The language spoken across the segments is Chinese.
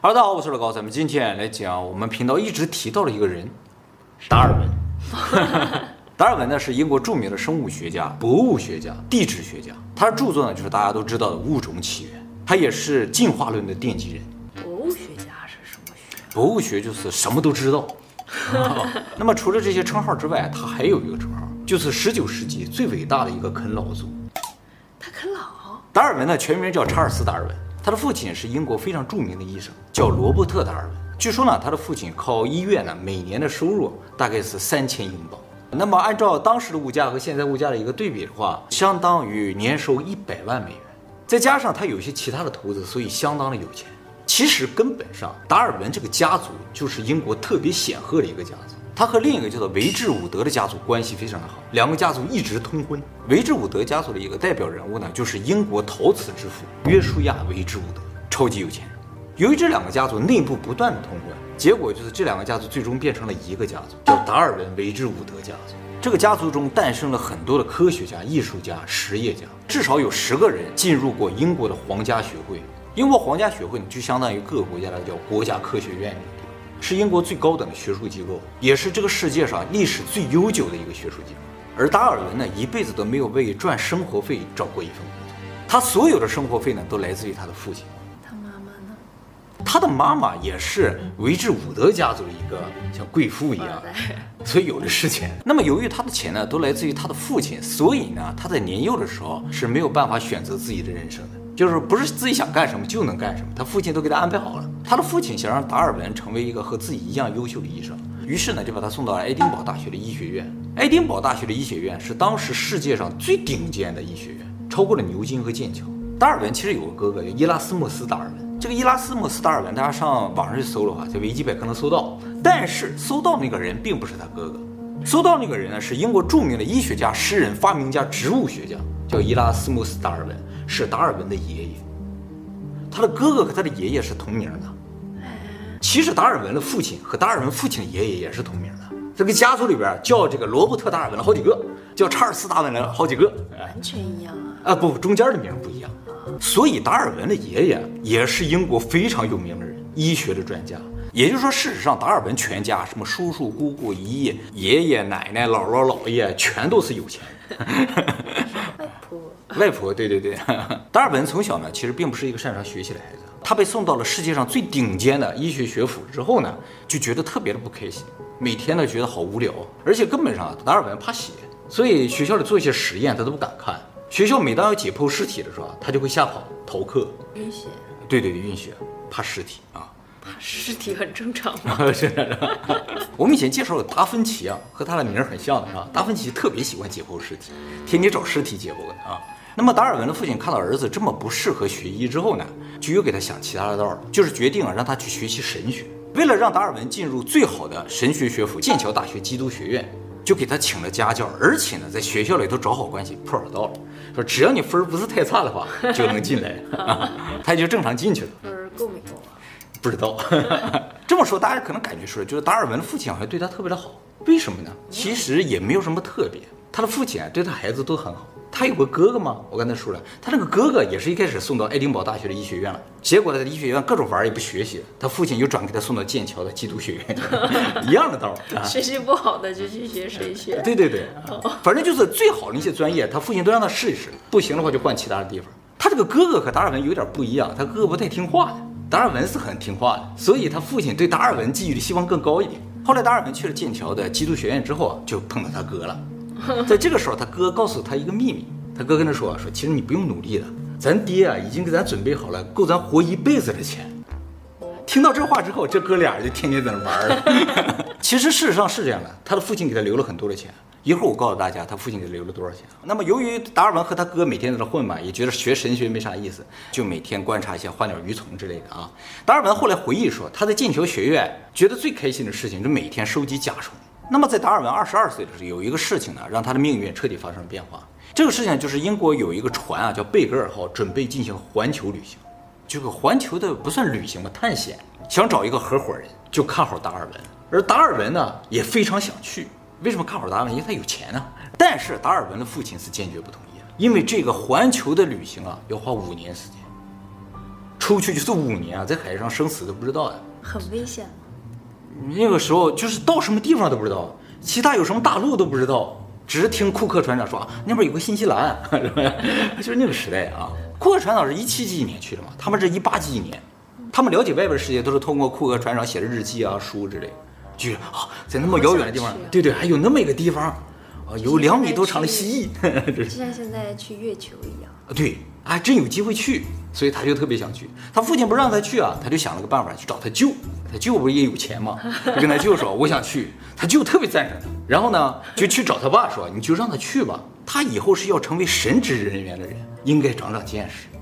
哈喽，大家好，我是老高，咱们今天来讲我们频道一直提到的一个人，达尔文。达尔文呢是英国著名的生物学家、博物学家、地质学家，他的著作呢就是大家都知道的《物种起源》，他也是进化论的奠基人。博物学家是什么学？博物学就是什么都知道。那么除了这些称号之外，他还有一个称号，就是十九世纪最伟大的一个啃老族。他啃老？达尔文呢全名叫查尔斯·达尔文。他的父亲是英国非常著名的医生，叫罗伯特·达尔文。据说呢，他的父亲靠医院呢，每年的收入大概是三千英镑。那么按照当时的物价和现在物价的一个对比的话，相当于年收一百万美元。再加上他有一些其他的投资，所以相当的有钱。其实根本上，达尔文这个家族就是英国特别显赫的一个家族。他和另一个叫做维治伍德的家族关系非常的好，两个家族一直通婚。维治伍德家族的一个代表人物呢，就是英国陶瓷之父约书亚·维治伍德，超级有钱。由于这两个家族内部不断的通婚，结果就是这两个家族最终变成了一个家族，叫达尔文·维治伍德家族。这个家族中诞生了很多的科学家、艺术家、实业家，至少有十个人进入过英国的皇家学会。英国皇家学会呢，就相当于各个国家的叫国家科学院。是英国最高等的学术机构，也是这个世界上历史最悠久的一个学术机构。而达尔文呢，一辈子都没有为赚生活费找过一份工作，他所有的生活费呢，都来自于他的父亲。他妈妈呢？他的妈妈也是维治伍德家族的一个像贵妇一样，所以有的是钱。那么由于他的钱呢，都来自于他的父亲，所以呢，他在年幼的时候是没有办法选择自己的人生的。就是不是自己想干什么就能干什么，他父亲都给他安排好了。他的父亲想让达尔文成为一个和自己一样优秀的医生，于是呢就把他送到了爱丁堡大学的医学院。爱丁堡大学的医学院是当时世界上最顶尖的医学院，超过了牛津和剑桥。达尔文其实有个哥哥叫伊拉斯莫斯·达尔文，这个伊拉斯莫斯·达尔文大家上网上去搜的话，在维基百科能搜到，但是搜到那个人并不是他哥哥，搜到那个人呢是英国著名的医学家、诗人、发明家、植物学家，叫伊拉斯莫斯·达尔文。是达尔文的爷爷，他的哥哥和他的爷爷是同名的。其实达尔文的父亲和达尔文父亲的爷爷也是同名的。这个家族里边叫这个罗伯特·达尔文的好几个，叫查尔斯·达尔文的好几个，完全一样啊！啊不，中间的名不一样。所以达尔文的爷爷也是英国非常有名的人，医学的专家。也就是说，事实上达尔文全家什么叔叔、姑姑、姨爷爷、奶奶、姥姥、姥爷，全都是有钱人。外婆，对对对，达尔文从小呢，其实并不是一个擅长学习的孩子。他被送到了世界上最顶尖的医学学府之后呢，就觉得特别的不开心，每天呢觉得好无聊，而且根本上达尔文怕血，所以学校里做一些实验他都不敢看。学校每当要解剖尸体的时候，他就会吓跑逃课。晕血？对对对，晕血，怕尸体啊。怕尸体很正常吗？是的。我们以前介绍的达芬奇啊，和他的名儿很像的是吧。达芬奇特别喜欢解剖尸体，天天找尸体解剖的啊。那么达尔文的父亲看到儿子这么不适合学医之后呢，就又给他想其他的道儿，就是决定啊让他去学习神学。为了让达尔文进入最好的神学学府剑桥大学基督学院，就给他请了家教，而且呢在学校里头找好关系破好道了，说只要你分儿不是太差的话，就能进来，他也就正常进去了。分儿够没够啊？不知道。这么说大家可能感觉出来，就是达尔文的父亲好像对他特别的好，为什么呢？其实也没有什么特别，他的父亲啊对他孩子都很好。他有个哥哥吗？我刚才说了，他那个哥哥也是一开始送到爱丁堡大学的医学院了，结果在医学院各种玩也不学习，他父亲又转给他送到剑桥的基督学院，一样的道儿。学习不好的就去学神学。对对对，反正就是最好的那些专业，他父亲都让他试一试，不行的话就换其他的地方。他这个哥哥和达尔文有点不一样，他哥哥不太听话的，达尔文是很听话的，所以他父亲对达尔文寄予的希望更高一点。后来达尔文去了剑桥的基督学院之后，就碰到他哥了。在这个时候，他哥告诉他一个秘密。他哥跟他说：“说其实你不用努力了，咱爹啊已经给咱准备好了够咱活一辈子的钱。”听到这话之后，这哥俩就天天在那玩了。其实事实上是这样的，他的父亲给他留了很多的钱。一会儿我告诉大家，他父亲给他留了多少钱。那么由于达尔文和他哥每天在那混嘛，也觉得学神学没啥意思，就每天观察一些花鸟鱼虫之类的啊。达尔文后来回忆说，他在剑桥学院觉得最开心的事情，就每天收集甲虫。那么在达尔文二十二岁的时候，有一个事情呢，让他的命运彻底发生了变化。这个事情就是英国有一个船啊，叫贝格尔号，准备进行环球旅行。这个环球的不算旅行吧，探险，想找一个合伙人，就看好达尔文。而达尔文呢，也非常想去。为什么看好达尔文？因为他有钱呢。但是达尔文的父亲是坚决不同意的，因为这个环球的旅行啊，要花五年时间。出去就是五年啊，在海上生死都不知道呀。很危险吗？那个时候就是到什么地方都不知道，其他有什么大陆都不知道，只是听库克船长说啊，那边有个新西兰，什么呀？就是那个时代啊。库克船长是一七几几年去的嘛，他们是一八几几年，他们了解外边世界都是通过库克船长写的日记啊、书之类，就是啊，在那么遥远的地方，对对，还有那么一个地方，啊，有两米多长的蜥蜴，就像现在去月球一样。啊，对，还真有机会去，所以他就特别想去。他父亲不让他去啊，他就想了个办法去找他舅。他舅不是也有钱吗？就跟他舅说我想去，他舅特别赞成他。然后呢，就去找他爸说，你就让他去吧，他以后是要成为神职人员的人。应该长长见识。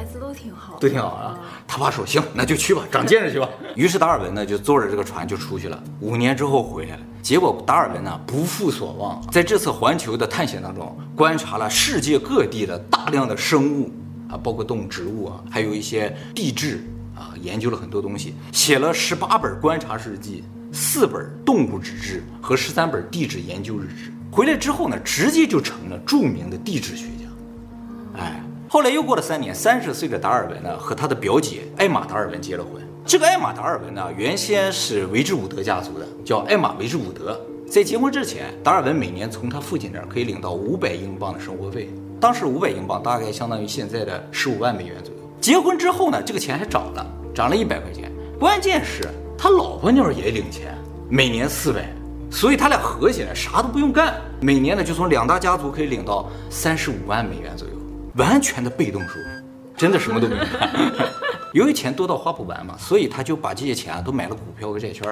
孩子都挺好，都挺好啊。他爸说行，那就去吧，长见识去吧。于是达尔文呢就坐着这个船就出去了。五年之后回来了，结果达尔文呢不负所望，在这次环球的探险当中，观察了世界各地的大量的生物啊，包括动物、植物啊，还有一些地质啊，研究了很多东西，写了十八本观察日记，四本动物志志和十三本地质研究日志。回来之后呢，直接就成了著名的地质学家。哎，后来又过了三年，三十岁的达尔文呢和他的表姐艾玛达尔文结了婚。这个艾玛达尔文呢，原先是维兹伍德家族的，叫艾玛维兹伍德。在结婚之前，达尔文每年从他父亲那儿可以领到五百英镑的生活费，当时五百英镑大概相当于现在的十五万美元左右。结婚之后呢，这个钱还涨了，涨了一百块钱。关键是，他老婆那儿也领钱，每年四百。所以他俩合起来啥都不用干，每年呢就从两大家族可以领到三十五万美元左右，完全的被动收入，真的什么都没有干。由于钱多到花不完嘛，所以他就把这些钱啊都买了股票和债券，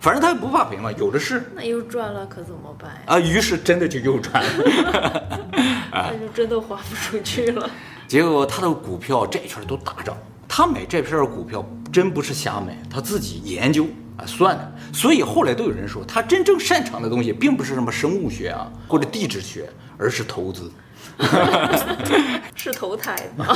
反正他也不怕赔嘛，有的是。那又赚了可怎么办啊？于是真的就又赚了，那就真的花不出去了。结果他的股票、债券都大涨，他买债券、股票真不是瞎买，他自己研究。啊，算的，所以后来都有人说，他真正擅长的东西并不是什么生物学啊或者地质学，而是投资，是投胎吗？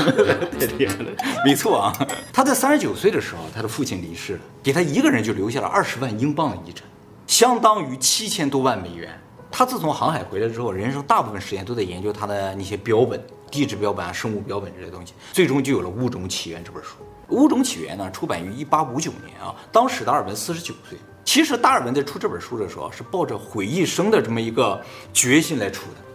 太厉害了，没错啊。他在三十九岁的时候，他的父亲离世了，给他一个人就留下了二十万英镑的遗产，相当于七千多万美元。他自从航海回来之后，人生大部分时间都在研究他的那些标本，地质标本啊、生物标本这些东西，最终就有了《物种起源》这本书。《物种起源》呢，出版于一八五九年啊，当时达尔文四十九岁。其实达尔文在出这本书的时候，是抱着毁一生的这么一个决心来出的。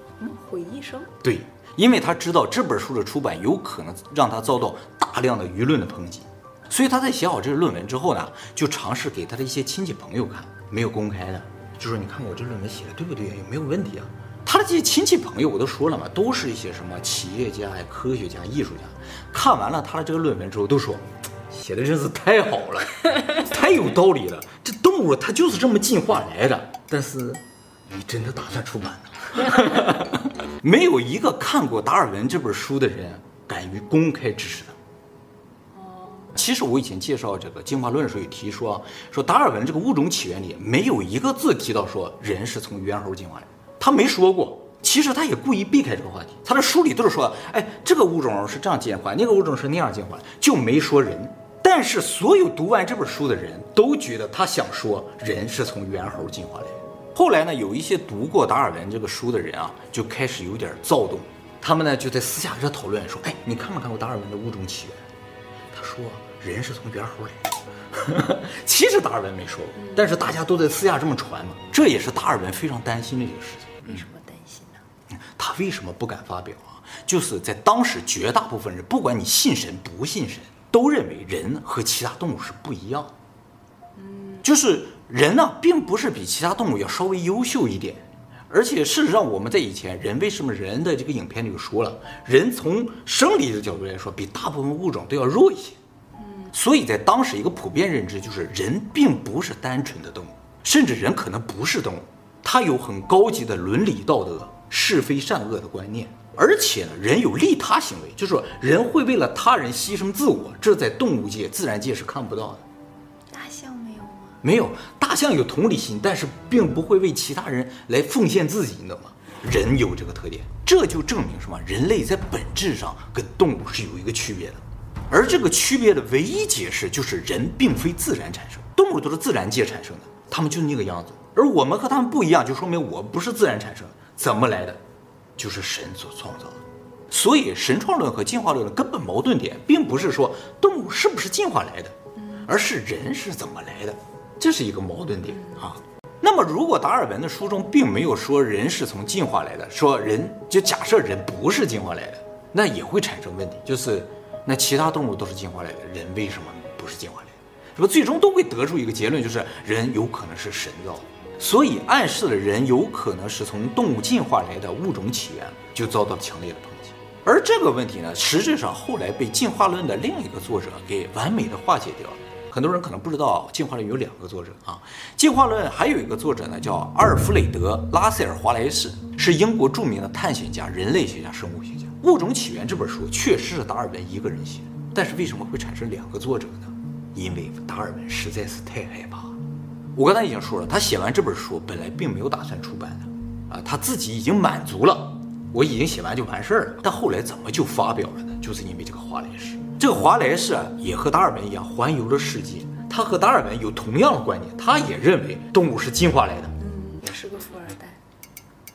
嗯，毁一生？对，因为他知道这本书的出版有可能让他遭到大量的舆论的抨击，所以他在写好这个论文之后呢，就尝试给他的一些亲戚朋友看，没有公开的，就说你看我这论文写的对不对，有没有问题啊？他的这些亲戚朋友，我都说了嘛，都是一些什么企业家呀、科学家、艺术家。看完了他的这个论文之后，都说写的真是太好了，太有道理了。这动物它就是这么进化来的。但是，你真的打算出版吗？没有一个看过达尔文这本书的人敢于公开支持他。其实我以前介绍这个进化论的时候，也提说，说达尔文这个物种起源里没有一个字提到说人是从猿猴进化来的。他没说过，其实他也故意避开这个话题。他的书里都是说，哎，这个物种是这样进化，那个物种是那样进化，就没说人。但是所有读完这本书的人都觉得他想说人是从猿猴进化来的。后来呢，有一些读过达尔文这个书的人啊，就开始有点躁动。他们呢就在私下在讨论说，哎，你看没看过达尔文的《物种起源》？他说人是从猿猴来的。其实达尔文没说过，但是大家都在私下这么传嘛。这也是达尔文非常担心的一个事情。为什么担心呢？他为什么不敢发表啊？就是在当时，绝大部分人，不管你信神不信神，都认为人和其他动物是不一样。嗯，就是人呢，并不是比其他动物要稍微优秀一点，而且事实上，我们在以前人为什么人的这个影片里就说了，人从生理的角度来说，比大部分物种都要弱一些。嗯，所以在当时一个普遍认知就是，人并不是单纯的动物，甚至人可能不是动物。他有很高级的伦理道德、是非善恶的观念，而且呢，人有利他行为，就是说人会为了他人牺牲自我，这在动物界、自然界是看不到的。没有？大象有同理心，但是并不会为其他人来奉献自己，你懂吗？人有这个特点，这就证明什么？人类在本质上跟动物是有一个区别的，而这个区别的唯一解释就是人并非自然产生，动物都是自然界产生的，它们就是那个样子。而我们和他们不一样，就说明我不是自然产生，怎么来的？就是神所创造的。所以神创论和进化论的根本矛盾点，并不是说动物是不是进化来的，而是人是怎么来的，这是一个矛盾点啊。那么，如果达尔文的书中并没有说人是从进化来的，说人就假设人不是进化来的，那也会产生问题，就是那其他动物都是进化来的，人为什么不是进化来的？是不最终都会得出一个结论，就是人有可能是神造的，所以暗示了人有可能是从动物进化来的物种起源，就遭到强烈的抨击。而这个问题呢，实质上后来被进化论的另一个作者给完美的化解掉了。很多人可能不知道，进化论有两个作者啊。进化论还有一个作者呢，叫阿尔弗雷德·拉塞尔·华莱士，是英国著名的探险家、人类学家、生物学家。《物种起源》这本书确实是达尔文一个人写的，但是为什么会产生两个作者呢？因为达尔文实在是太害怕了。我刚才已经说了，他写完这本书本来并没有打算出版的，啊，他自己已经满足了，我已经写完就完事儿了。但后来怎么就发表了呢？就是因为这个华莱士。这个华莱士啊，也和达尔文一样环游了世界。他和达尔文有同样的观点，他也认为动物是进化来的。嗯，也是个富二代。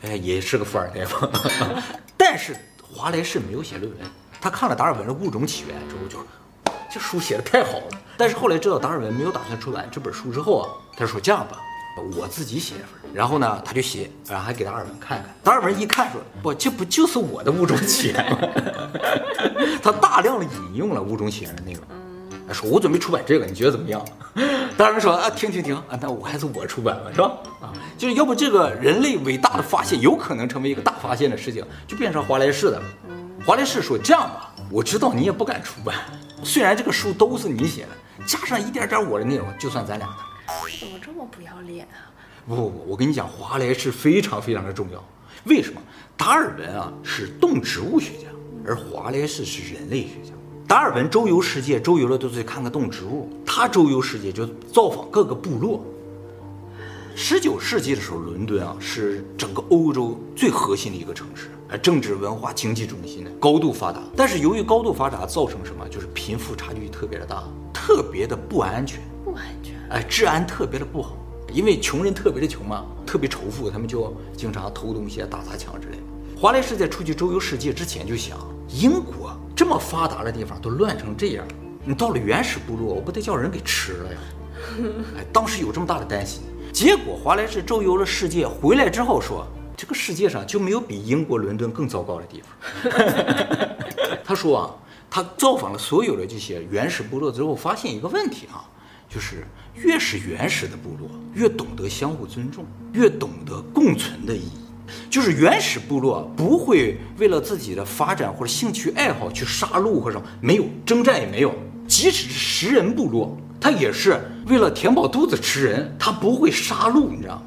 哎，也是个富二代嘛。但是华莱士没有写论文，他看了达尔文的《物种起源》之后，就说这书写的太好了。但是后来知道达尔文没有打算出版这本书之后啊，他说这样吧，我自己写一份。然后呢，他就写，然后还给达尔文看看。达尔文一看说，不，这不就是我的《物种起源》吗？他大量的引用了《物种起源》的内容。他说，我准备出版这个，你觉得怎么样？达尔文说啊，停停停啊，那我还是我出版吧，是吧？啊，就是要不这个人类伟大的发现有可能成为一个大发现的事情，就变成华莱士的了。华莱士说这样吧，我知道你也不敢出版，虽然这个书都是你写的，加上一点点我的内容，就算咱俩的。怎么这么不要脸啊？不不不，我跟你讲，华莱士非常非常的重要。为什么？达尔文啊是动植物学家，而华莱士是人类学家。达尔文周游世界，周游了都是看看动植物，他周游世界就造访各个部落。十九世纪的时候，伦敦啊是整个欧洲最核心的一个城市，呃，政治、文化、经济中心的高度发达。但是由于高度发达，造成什么？就是贫富差距特别的大，特别的不安全，不安全，哎，治安特别的不好。因为穷人特别的穷嘛，特别仇富，他们就经常偷东西啊、打砸抢之类的。华莱士在出去周游世界之前就想，英国这么发达的地方都乱成这样，你到了原始部落，我不得叫人给吃了呀？哎，当时有这么大的担心。结果华莱士周游了世界回来之后说，这个世界上就没有比英国伦敦更糟糕的地方。他说啊，他造访了所有的这些原始部落之后，发现一个问题啊。就是越是原始的部落，越懂得相互尊重，越懂得共存的意义。就是原始部落不会为了自己的发展或者兴趣爱好去杀戮或者什么没有征战也没有。即使是食人部落，他也是为了填饱肚子吃人，他不会杀戮，你知道吗？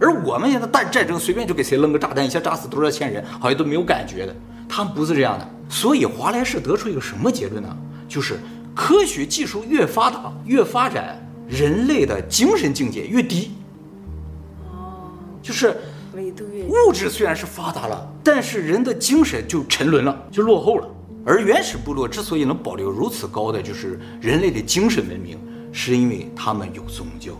而我们现在大战争随便就给谁扔个炸弹，一下炸死多少千人，好像都没有感觉的。他们不是这样的。所以华莱士得出一个什么结论呢？就是。科学技术越发达越发展，人类的精神境界越低。哦，就是维度越物质虽然是发达了，但是人的精神就沉沦了，就落后了。而原始部落之所以能保留如此高的就是人类的精神文明，是因为他们有宗教，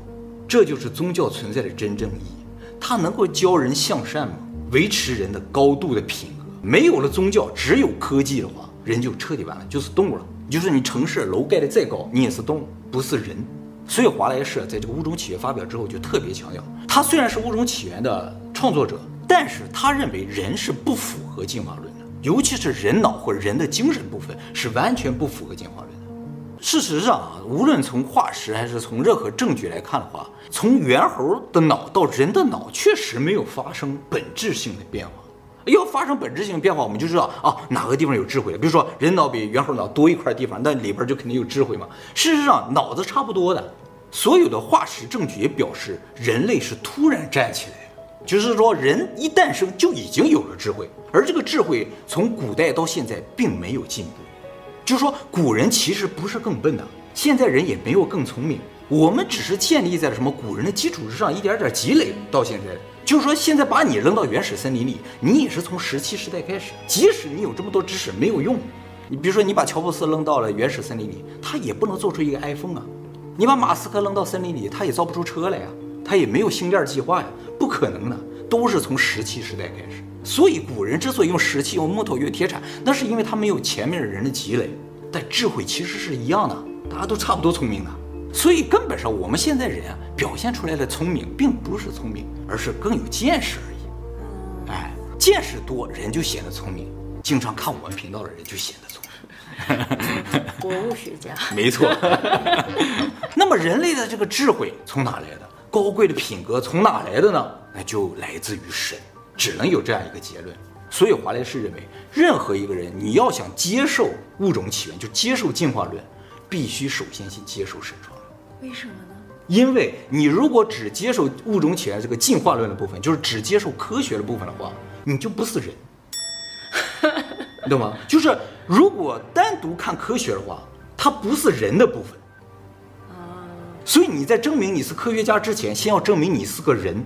这就是宗教存在的真正意义。它能够教人向善吗？维持人的高度的品格。没有了宗教，只有科技的话，人就彻底完了，就是动物了。就是你城市楼盖的再高，你也是动物，不是人。所以华莱士在这个《物种起源》发表之后，就特别强调，他虽然是《物种起源》的创作者，但是他认为人是不符合进化论的，尤其是人脑或者人的精神部分是完全不符合进化论的。事实上啊，无论从化石还是从任何证据来看的话，从猿猴的脑到人的脑，确实没有发生本质性的变化。要发生本质性变化，我们就知道啊，哪个地方有智慧。比如说人脑比猿猴脑多一块地方，那里边就肯定有智慧嘛。事实上，脑子差不多的，所有的化石证据也表示人类是突然站起来的，就是说人一诞生就已经有了智慧，而这个智慧从古代到现在并没有进步，就是说古人其实不是更笨的，现在人也没有更聪明，我们只是建立在了什么古人的基础之上，一点点积累到现在。就是说，现在把你扔到原始森林里，你也是从石器时代开始。即使你有这么多知识，没有用。你比如说，你把乔布斯扔到了原始森林里，他也不能做出一个 iPhone 啊。你把马斯克扔到森林里，他也造不出车来呀，他也没有星链计划呀，不可能的。都是从石器时代开始。所以古人之所以用石器、用木头、用铁铲，那是因为他没有前面人的积累。但智慧其实是一样的，大家都差不多聪明的。所以根本上我们现在人啊，表现出来的聪明，并不是聪明，而是更有见识而已。哎，见识多，人就显得聪明。经常看我们频道的人就显得聪明。博物学家。没错。那么人类的这个智慧从哪来的？高贵的品格从哪来的呢？那就来自于神，只能有这样一个结论。所以华莱士认为，任何一个人你要想接受物种起源，就接受进化论，必须首先先接受神创论。为什么呢？因为你如果只接受物种起源这个进化论的部分，就是只接受科学的部分的话，你就不是人，你 懂吗？就是如果单独看科学的话，它不是人的部分。所以你在证明你是科学家之前，先要证明你是个人，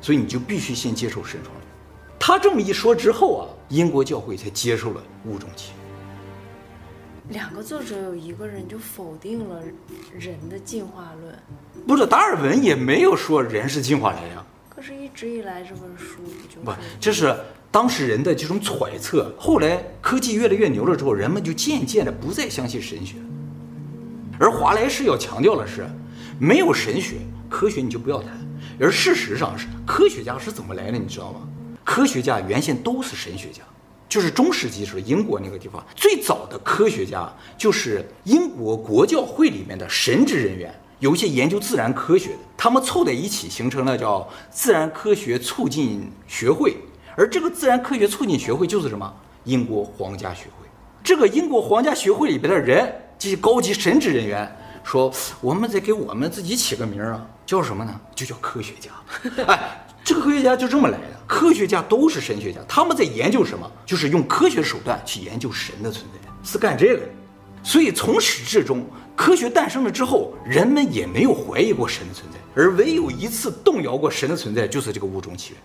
所以你就必须先接受神创论。他这么一说之后啊，英国教会才接受了物种起源。两个作者有一个人就否定了人的进化论，不是达尔文也没有说人是进化来的。可是，一直以来这本书就不，这是当时人的这种揣测。后来科技越来越牛了之后，人们就渐渐的不再相信神学。而华莱士要强调的是，没有神学，科学你就不要谈。而事实上是，科学家是怎么来的，你知道吗？科学家原先都是神学家。就是中世纪时候，英国那个地方最早的科学家就是英国国教会里面的神职人员，有一些研究自然科学的，他们凑在一起形成了叫自然科学促进学会，而这个自然科学促进学会就是什么？英国皇家学会。这个英国皇家学会里边的人，这些高级神职人员说，我们得给我们自己起个名儿啊，叫什么呢？就叫科学家。哎。这个科学家就这么来的，科学家都是神学家，他们在研究什么？就是用科学手段去研究神的存在，是干这个的。所以从始至终，科学诞生了之后，人们也没有怀疑过神的存在，而唯有一次动摇过神的存在，就是这个物种起源。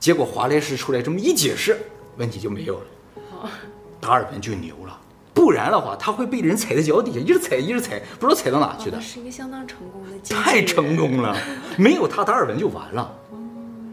结果华莱士出来这么一解释，问题就没有了。达尔文就牛了。不然的话，他会被人踩在脚底下，一直踩，一直踩，不知道踩到哪去的。是一个相当成功的，太成功了，没有他，达尔文就完了。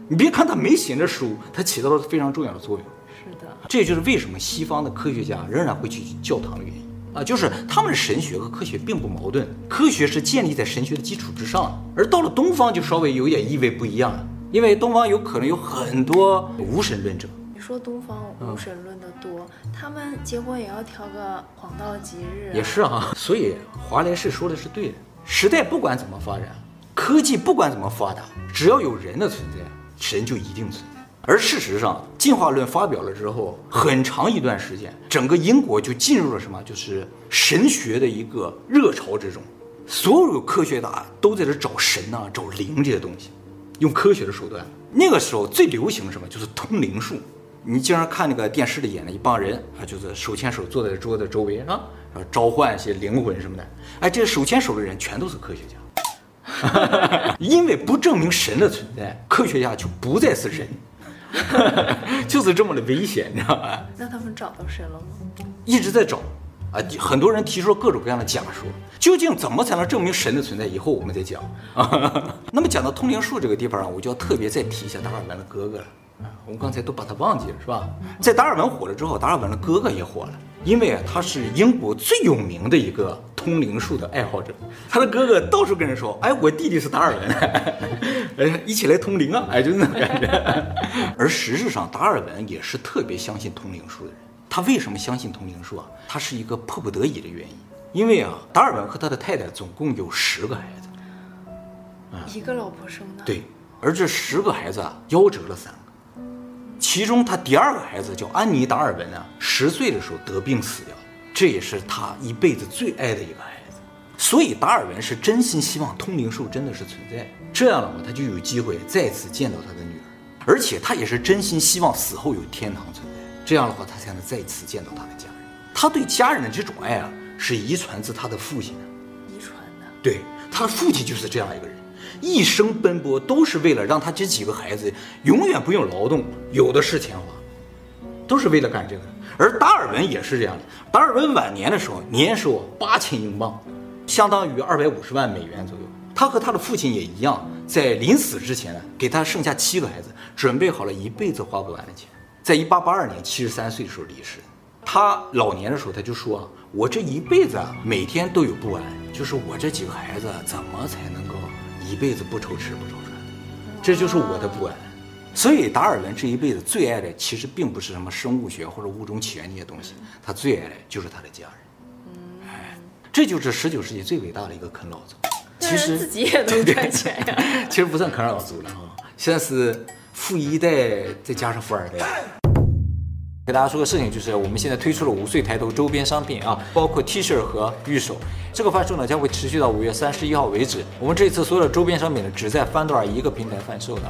你别看他没写那书，他起到了非常重要的作用。是的，这就是为什么西方的科学家仍然会去教堂的原因啊，就是他们的神学和科学并不矛盾，科学是建立在神学的基础之上，而到了东方就稍微有点意味不一样了，因为东方有可能有很多无神论者。说东方无神论的多，嗯、他们结婚也要挑个黄道吉日，啊。也是啊，所以华莱士说的是对的。时代不管怎么发展，科技不管怎么发达，只要有人的存在，神就一定存在。而事实上，进化论发表了之后，很长一段时间，整个英国就进入了什么？就是神学的一个热潮之中。所有科学家都在这找神呐，啊，找灵这些东西，用科学的手段。那个时候最流行什么？就是通灵术。你经常看那个电视里演的一帮人啊，就是手牵手坐在桌子周围啊，然后召唤一些灵魂什么的。哎，这手牵手的人全都是科学家，因为不证明神的存在，科学家就不再是人，就是这么的危险，你知道吧？那他们找到神了吗？一直在找啊，很多人提出了各种各样的假说，究竟怎么才能证明神的存在？以后我们再讲啊。那么讲到通灵术这个地方啊，我就要特别再提一下达尔文的哥哥了。我们刚才都把他忘记了，是吧？在达尔文火了之后，达尔文的哥哥也火了，因为啊，他是英国最有名的一个通灵术的爱好者。他的哥哥到处跟人说：“哎，我弟弟是达尔文，哎，一起来通灵啊！”哎，就那种感觉。而实质上，达尔文也是特别相信通灵术的人。他为什么相信通灵术啊？他是一个迫不得已的原因。因为啊，达尔文和他的太太总共有十个孩子，一个老婆生的。对，而这十个孩子啊，夭折了三个。其中，他第二个孩子叫安妮·达尔文啊，十岁的时候得病死掉，这也是他一辈子最爱的一个孩子。所以，达尔文是真心希望通灵术真的是存在，这样的话，他就有机会再次见到他的女儿，而且他也是真心希望死后有天堂存在，这样的话，他才能再次见到他的家人。他对家人的这种爱啊，是遗传自他的父亲的，遗传的。对，他的父亲就是这样一个人。一生奔波都是为了让他这几个孩子永远不用劳动，有的是钱花，都是为了干这个。而达尔文也是这样的。达尔文晚年的时候，年收八千英镑，相当于二百五十万美元左右。他和他的父亲也一样，在临死之前呢，给他剩下七个孩子，准备好了一辈子花不完的钱。在一八八二年七十三岁的时候离世。他老年的时候他就说：“我这一辈子啊，每天都有不安，就是我这几个孩子怎么才能够一辈子不愁吃不愁穿？这就是我的不安。”所以达尔文这一辈子最爱的其实并不是什么生物学或者物种起源那些东西，他最爱的就是他的家人。哎，这就是十九世纪最伟大的一个啃老族。其实自己也能赚钱呀。其实不算啃老族了啊，现在是富一代再加上富二代。给大家说个事情，就是我们现在推出了五岁抬头周边商品啊，包括 T 恤和玉手。这个贩售呢将会持续到五月三十一号为止。我们这次所有的周边商品呢只在翻多尔一个平台贩售的。